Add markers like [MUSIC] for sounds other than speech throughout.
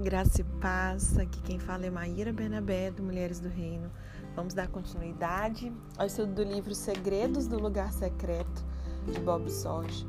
graça e paz. Aqui quem fala é Maíra Bernabé, do Mulheres do Reino. Vamos dar continuidade ao estudo do livro Segredos do Lugar Secreto, de Bob Sorge,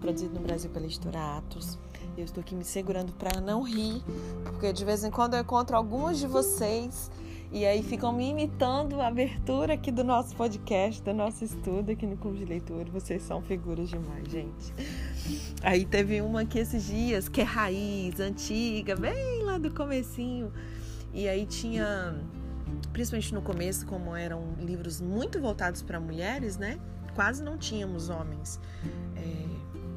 produzido no Brasil pela editora Atos. Eu estou aqui me segurando para não rir, porque de vez em quando eu encontro algumas de vocês e aí ficam me imitando a abertura aqui do nosso podcast, do nosso estudo aqui no Clube de Leitura. Vocês são figuras demais, gente. Aí teve uma aqui esses dias, que é raiz, antiga, bem lá do comecinho. E aí tinha, principalmente no começo, como eram livros muito voltados para mulheres, né? Quase não tínhamos homens. É,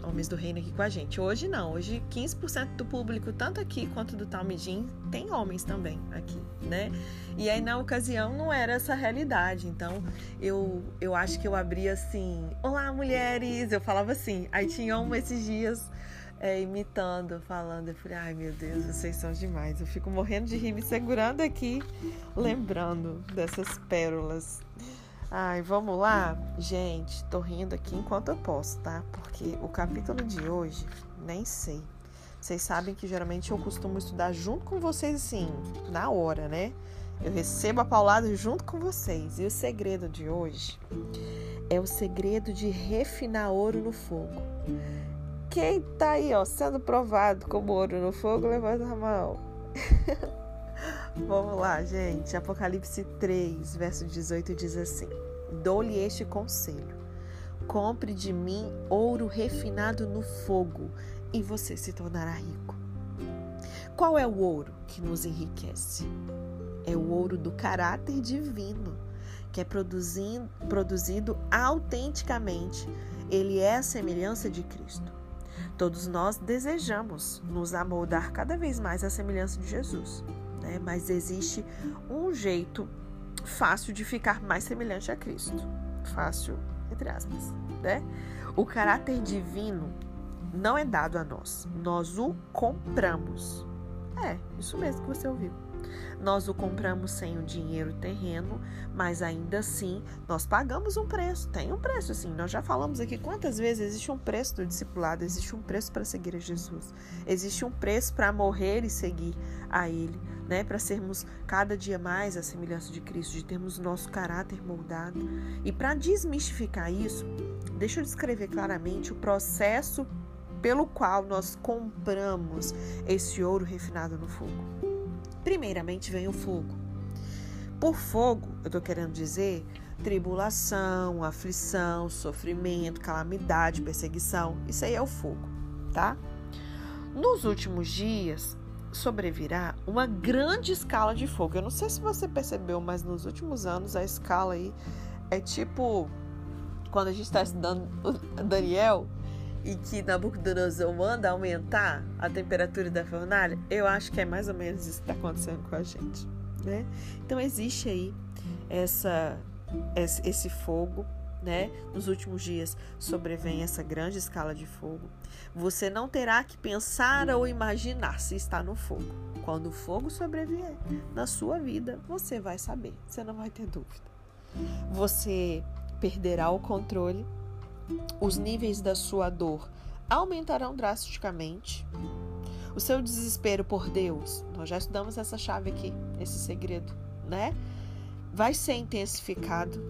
homens do reino aqui com a gente. Hoje não, hoje 15% do público, tanto aqui quanto do Talmidim, tem homens também aqui, né? E aí na ocasião não era essa realidade, então eu, eu acho que eu abria assim: Olá mulheres! Eu falava assim, aí tinha uma esses dias. É, imitando, falando, eu falei, ai meu Deus, vocês são demais. Eu fico morrendo de rir, me segurando aqui, lembrando dessas pérolas. Ai, vamos lá? Gente, tô rindo aqui enquanto eu posso, tá? Porque o capítulo de hoje, nem sei. Vocês sabem que geralmente eu costumo estudar junto com vocês, assim, na hora, né? Eu recebo a paulada junto com vocês. E o segredo de hoje é o segredo de refinar ouro no fogo. Quem tá aí, ó, sendo provado como ouro no fogo, levanta a mão. [LAUGHS] Vamos lá, gente. Apocalipse 3, verso 18 diz assim: Dou-lhe este conselho: compre de mim ouro refinado no fogo e você se tornará rico. Qual é o ouro que nos enriquece? É o ouro do caráter divino, que é produzido, produzido autenticamente. Ele é a semelhança de Cristo. Todos nós desejamos nos amoldar cada vez mais à semelhança de Jesus né? Mas existe um jeito fácil de ficar mais semelhante a Cristo. Fácil, entre aspas, né? O caráter divino não é dado a nós, nós o compramos. É, isso mesmo que você ouviu. Nós o compramos sem o dinheiro terreno, mas ainda assim nós pagamos um preço. Tem um preço, assim. Nós já falamos aqui quantas vezes existe um preço do discipulado, existe um preço para seguir a Jesus, existe um preço para morrer e seguir a Ele, né? Para sermos cada dia mais a semelhança de Cristo, de termos nosso caráter moldado. E para desmistificar isso, deixa eu descrever claramente o processo pelo qual nós compramos esse ouro refinado no fogo. Primeiramente vem o fogo. Por fogo, eu estou querendo dizer tribulação, aflição, sofrimento, calamidade, perseguição. Isso aí é o fogo, tá? Nos últimos dias, sobrevirá uma grande escala de fogo. Eu não sei se você percebeu, mas nos últimos anos a escala aí é tipo quando a gente está estudando Daniel, e que Nabucodonosor manda aumentar a temperatura da fornalha, eu acho que é mais ou menos isso que está acontecendo com a gente, né? Então existe aí essa esse fogo, né? Nos últimos dias sobrevém essa grande escala de fogo. Você não terá que pensar ou imaginar se está no fogo. Quando o fogo sobreviver na sua vida, você vai saber, você não vai ter dúvida. Você perderá o controle os níveis da sua dor aumentarão drasticamente. O seu desespero por Deus, nós já estudamos essa chave aqui, esse segredo, né? Vai ser intensificado.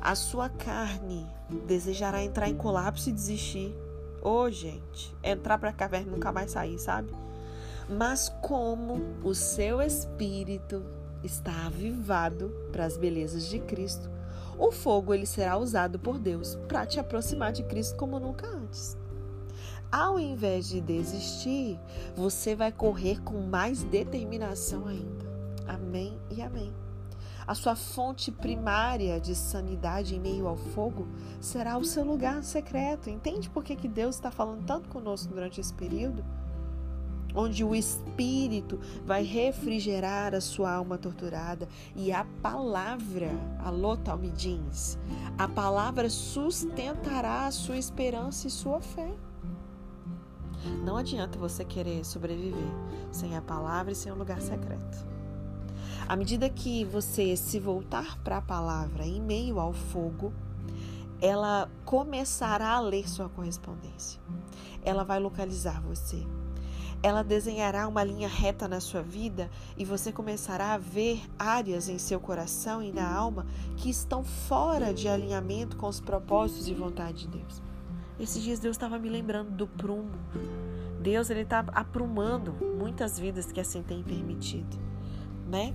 A sua carne desejará entrar em colapso e desistir. Ô, oh, gente, entrar para a caverna e nunca mais sair, sabe? Mas como o seu espírito está avivado para as belezas de Cristo, o fogo ele será usado por Deus para te aproximar de Cristo como nunca antes. Ao invés de desistir, você vai correr com mais determinação ainda. Amém e amém. A sua fonte primária de sanidade em meio ao fogo será o seu lugar secreto. Entende por que, que Deus está falando tanto conosco durante esse período? Onde o Espírito vai refrigerar a sua alma torturada e a palavra, alô Talmidins, a palavra sustentará a sua esperança e sua fé. Não adianta você querer sobreviver sem a palavra e sem um lugar secreto. À medida que você se voltar para a palavra em meio ao fogo, ela começará a ler sua correspondência. Ela vai localizar você ela desenhará uma linha reta na sua vida e você começará a ver áreas em seu coração e na alma que estão fora de alinhamento com os propósitos e vontade de Deus. Esses dias Deus estava me lembrando do prumo. Deus ele está aprumando muitas vidas que assim tem permitido, né?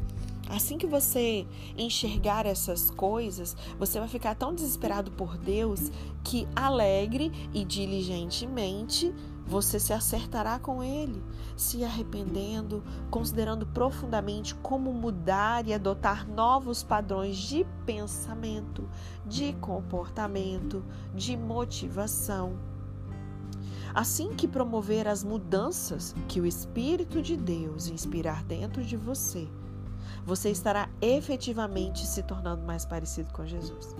Assim que você enxergar essas coisas, você vai ficar tão desesperado por Deus que alegre e diligentemente você se acertará com ele, se arrependendo, considerando profundamente como mudar e adotar novos padrões de pensamento, de comportamento, de motivação. Assim que promover as mudanças que o Espírito de Deus inspirar dentro de você, você estará efetivamente se tornando mais parecido com Jesus.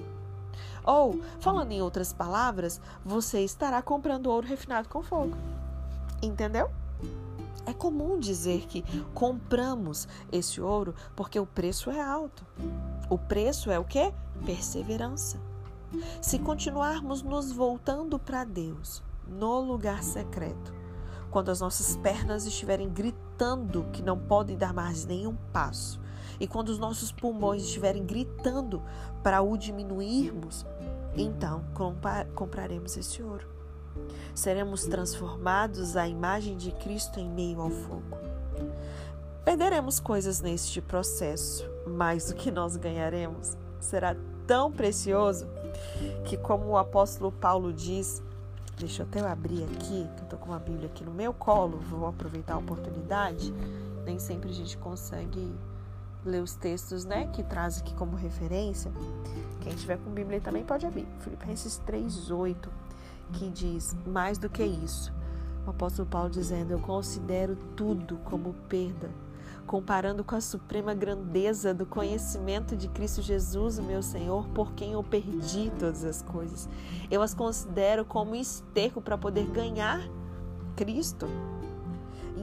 Ou, falando em outras palavras, você estará comprando ouro refinado com fogo. Entendeu? É comum dizer que compramos esse ouro porque o preço é alto. O preço é o que? Perseverança. Se continuarmos nos voltando para Deus no lugar secreto, quando as nossas pernas estiverem gritando que não podem dar mais nenhum passo, e quando os nossos pulmões estiverem gritando para o diminuirmos, então compraremos esse ouro. Seremos transformados à imagem de Cristo em meio ao fogo. Perderemos coisas neste processo, mas o que nós ganharemos será tão precioso que, como o apóstolo Paulo diz, deixa eu até abrir aqui, que eu estou com uma Bíblia aqui no meu colo, vou aproveitar a oportunidade. Nem sempre a gente consegue ler os textos né, que traz aqui como referência. Quem tiver com Bíblia também pode abrir. Filipenses 3,8, que diz: Mais do que isso. O apóstolo Paulo dizendo: Eu considero tudo como perda, comparando com a suprema grandeza do conhecimento de Cristo Jesus, o meu Senhor, por quem eu perdi todas as coisas. Eu as considero como esterco para poder ganhar Cristo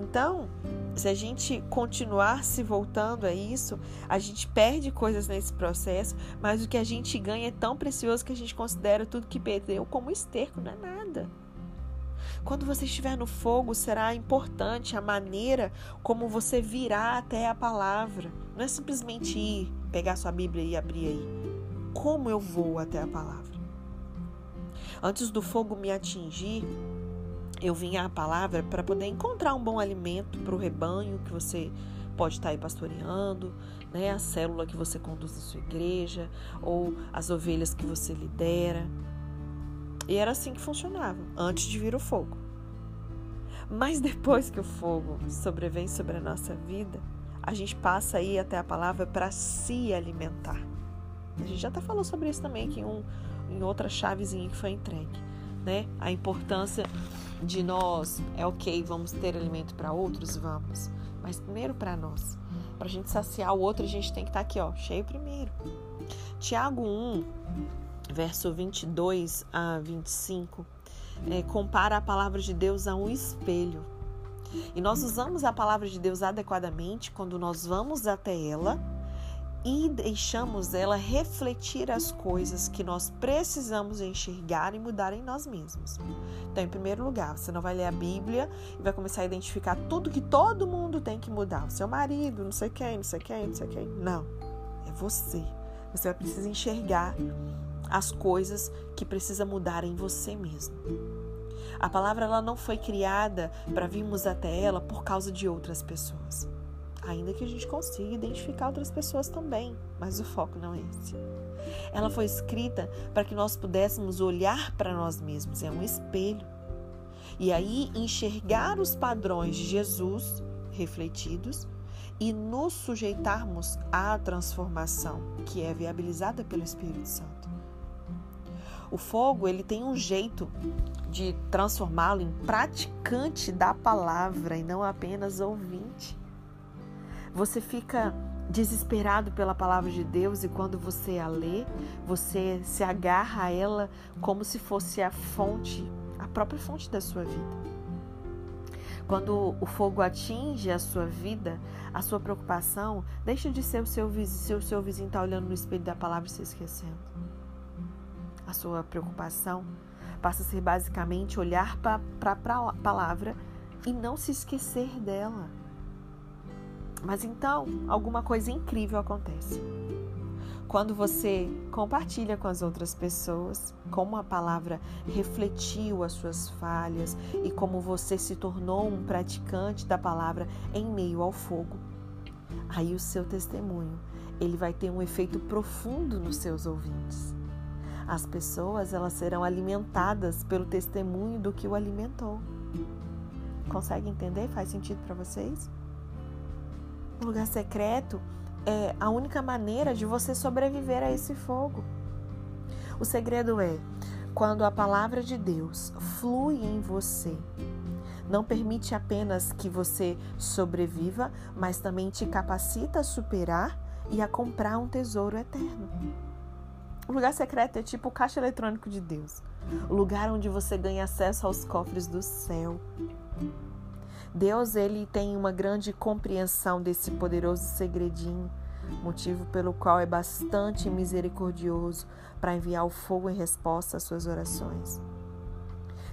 então, se a gente continuar se voltando a isso, a gente perde coisas nesse processo, mas o que a gente ganha é tão precioso que a gente considera tudo que perdeu como esterco, não é nada. Quando você estiver no fogo, será importante a maneira como você virá até a palavra. Não é simplesmente ir, pegar sua Bíblia e abrir aí. Como eu vou até a palavra? Antes do fogo me atingir, eu vim à palavra para poder encontrar um bom alimento para o rebanho que você pode estar aí pastoreando, né? A célula que você conduz na sua igreja ou as ovelhas que você lidera. E era assim que funcionava, antes de vir o fogo. Mas depois que o fogo sobrevém sobre a nossa vida, a gente passa aí até a palavra para se alimentar. A gente já até falou sobre isso também aqui em, um, em outra chavezinha que foi entregue, né? A importância de nós, é ok, vamos ter alimento para outros? Vamos. Mas primeiro para nós. Para a gente saciar o outro, a gente tem que estar tá aqui, ó, cheio primeiro. Tiago 1, verso 22 a 25, é, compara a palavra de Deus a um espelho. E nós usamos a palavra de Deus adequadamente quando nós vamos até ela e deixamos ela refletir as coisas que nós precisamos enxergar e mudar em nós mesmos. Então, em primeiro lugar, você não vai ler a Bíblia e vai começar a identificar tudo que todo mundo tem que mudar. O seu marido, não sei quem, não sei quem, não sei quem. Não. É você. Você vai precisar enxergar as coisas que precisa mudar em você mesmo. A palavra ela não foi criada para virmos até ela por causa de outras pessoas ainda que a gente consiga identificar outras pessoas também, mas o foco não é esse. Ela foi escrita para que nós pudéssemos olhar para nós mesmos, é um espelho. E aí enxergar os padrões de Jesus refletidos e nos sujeitarmos à transformação que é viabilizada pelo Espírito Santo. O fogo, ele tem um jeito de transformá-lo em praticante da palavra e não apenas ouvinte. Você fica desesperado pela palavra de Deus e quando você a lê, você se agarra a ela como se fosse a fonte, a própria fonte da sua vida. Quando o fogo atinge a sua vida, a sua preocupação deixa de ser o seu vizinho, se o seu vizinho está olhando no espelho da palavra e se esquecendo. A sua preocupação passa a ser basicamente olhar para a palavra e não se esquecer dela. Mas então, alguma coisa incrível acontece. Quando você compartilha com as outras pessoas como a palavra refletiu as suas falhas e como você se tornou um praticante da palavra em meio ao fogo, aí o seu testemunho, ele vai ter um efeito profundo nos seus ouvintes. As pessoas, elas serão alimentadas pelo testemunho do que o alimentou. Consegue entender? Faz sentido para vocês? O lugar secreto é a única maneira de você sobreviver a esse fogo. O segredo é quando a palavra de Deus flui em você. Não permite apenas que você sobreviva, mas também te capacita a superar e a comprar um tesouro eterno. O lugar secreto é tipo o caixa eletrônico de Deus o lugar onde você ganha acesso aos cofres do céu. Deus ele tem uma grande compreensão desse poderoso segredinho, motivo pelo qual é bastante misericordioso para enviar o fogo em resposta às suas orações.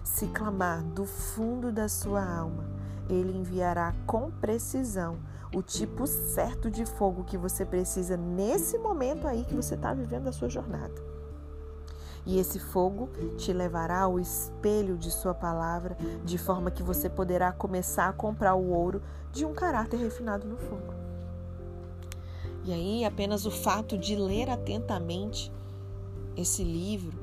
Se clamar do fundo da sua alma, ele enviará com precisão o tipo certo de fogo que você precisa nesse momento aí que você está vivendo a sua jornada. E esse fogo te levará ao espelho de Sua palavra, de forma que você poderá começar a comprar o ouro de um caráter refinado no fogo. E aí, apenas o fato de ler atentamente esse livro,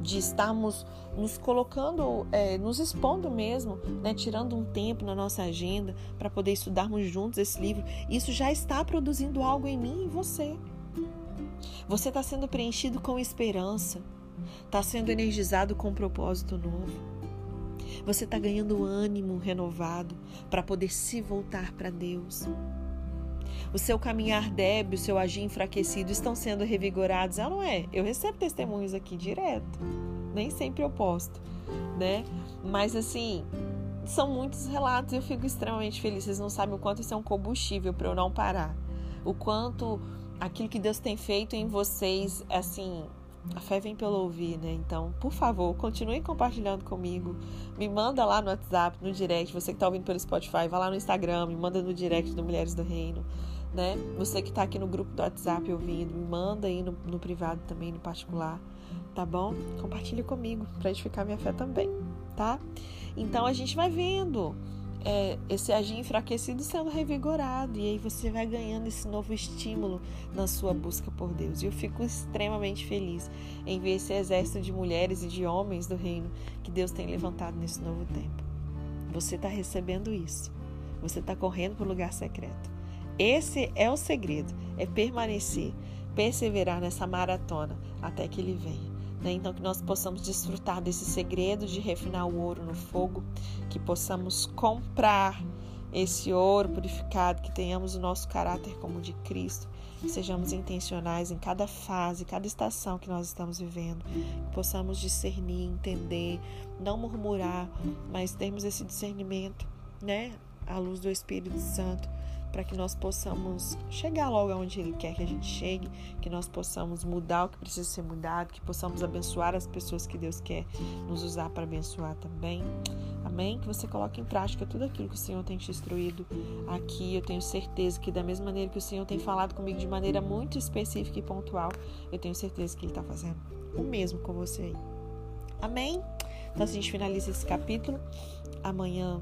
de estarmos nos colocando, é, nos expondo mesmo, né, tirando um tempo na nossa agenda para poder estudarmos juntos esse livro, isso já está produzindo algo em mim e em você. Você está sendo preenchido com esperança está sendo energizado com um propósito novo. Você está ganhando ânimo renovado para poder se voltar para Deus. O seu caminhar débil, o seu agir enfraquecido estão sendo revigorados. Ah, não é? Eu recebo testemunhos aqui direto. Nem sempre eu posto, né? Mas assim, são muitos relatos e eu fico extremamente feliz. Vocês não sabem o quanto isso é um combustível para eu não parar. O quanto aquilo que Deus tem feito em vocês, assim, a fé vem pelo ouvir, né? Então, por favor, continue compartilhando comigo. Me manda lá no WhatsApp, no direct. Você que está ouvindo pelo Spotify, vá lá no Instagram, me manda no direct do Mulheres do Reino, né? Você que está aqui no grupo do WhatsApp ouvindo, me manda aí no, no privado também, no particular, tá bom? Compartilhe comigo para edificar minha fé também, tá? Então a gente vai vendo é, esse agir enfraquecido sendo revigorado. E aí você vai ganhando esse novo estímulo na sua busca por Deus. E eu fico extremamente feliz em ver esse exército de mulheres e de homens do reino que Deus tem levantado nesse novo tempo. Você está recebendo isso. Você está correndo para o lugar secreto. Esse é o segredo: é permanecer, perseverar nessa maratona até que ele venha. Né? Então, que nós possamos desfrutar desse segredo de refinar o ouro no fogo, que possamos comprar esse ouro purificado, que tenhamos o nosso caráter como de Cristo, que sejamos intencionais em cada fase, cada estação que nós estamos vivendo, que possamos discernir, entender, não murmurar, mas termos esse discernimento, né, à luz do Espírito Santo para que nós possamos chegar logo aonde Ele quer que a gente chegue, que nós possamos mudar o que precisa ser mudado, que possamos abençoar as pessoas que Deus quer nos usar para abençoar também. Amém? Que você coloque em prática tudo aquilo que o Senhor tem te instruído aqui. Eu tenho certeza que, da mesma maneira que o Senhor tem falado comigo de maneira muito específica e pontual, eu tenho certeza que Ele está fazendo o mesmo com você aí. Amém? Então, assim, a gente finaliza esse capítulo. Amanhã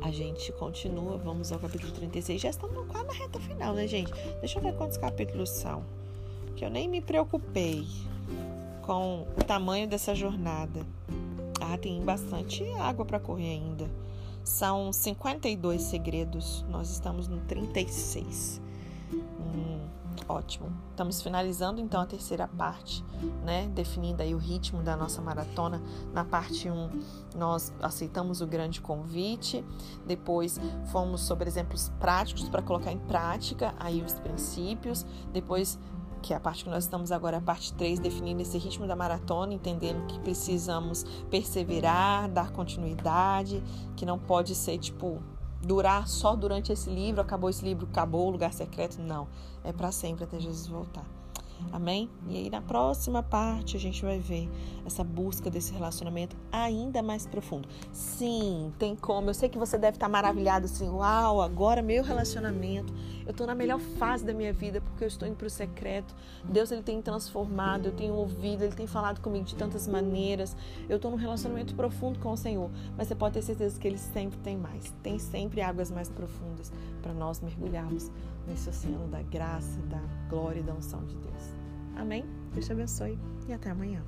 a gente continua, vamos ao capítulo 36. Já estamos quase na reta final, né, gente? Deixa eu ver quantos capítulos são. Que eu nem me preocupei com o tamanho dessa jornada. Ah, tem bastante água para correr ainda. São 52 segredos. Nós estamos no 36. Hum, Ótimo. Estamos finalizando então a terceira parte, né? Definindo aí o ritmo da nossa maratona. Na parte 1, nós aceitamos o grande convite. Depois fomos sobre exemplos práticos para colocar em prática aí os princípios. Depois que é a parte que nós estamos agora, a parte 3, definindo esse ritmo da maratona, entendendo que precisamos perseverar, dar continuidade, que não pode ser tipo durar só durante esse livro, acabou esse livro, acabou o lugar secreto. Não, é para sempre até Jesus voltar. Amém? E aí na próxima parte a gente vai ver essa busca desse relacionamento ainda mais profundo. Sim, tem como. Eu sei que você deve estar maravilhado assim, uau, agora meu relacionamento, eu estou na melhor fase da minha vida porque eu estou indo para o secreto. Deus ele tem transformado, eu tenho ouvido, ele tem falado comigo de tantas maneiras. Eu estou num relacionamento profundo com o Senhor, mas você pode ter certeza que ele sempre tem mais. Tem sempre águas mais profundas para nós mergulharmos nesse oceano da graça, da glória e da unção de Deus. Amém? Deus te abençoe e até amanhã.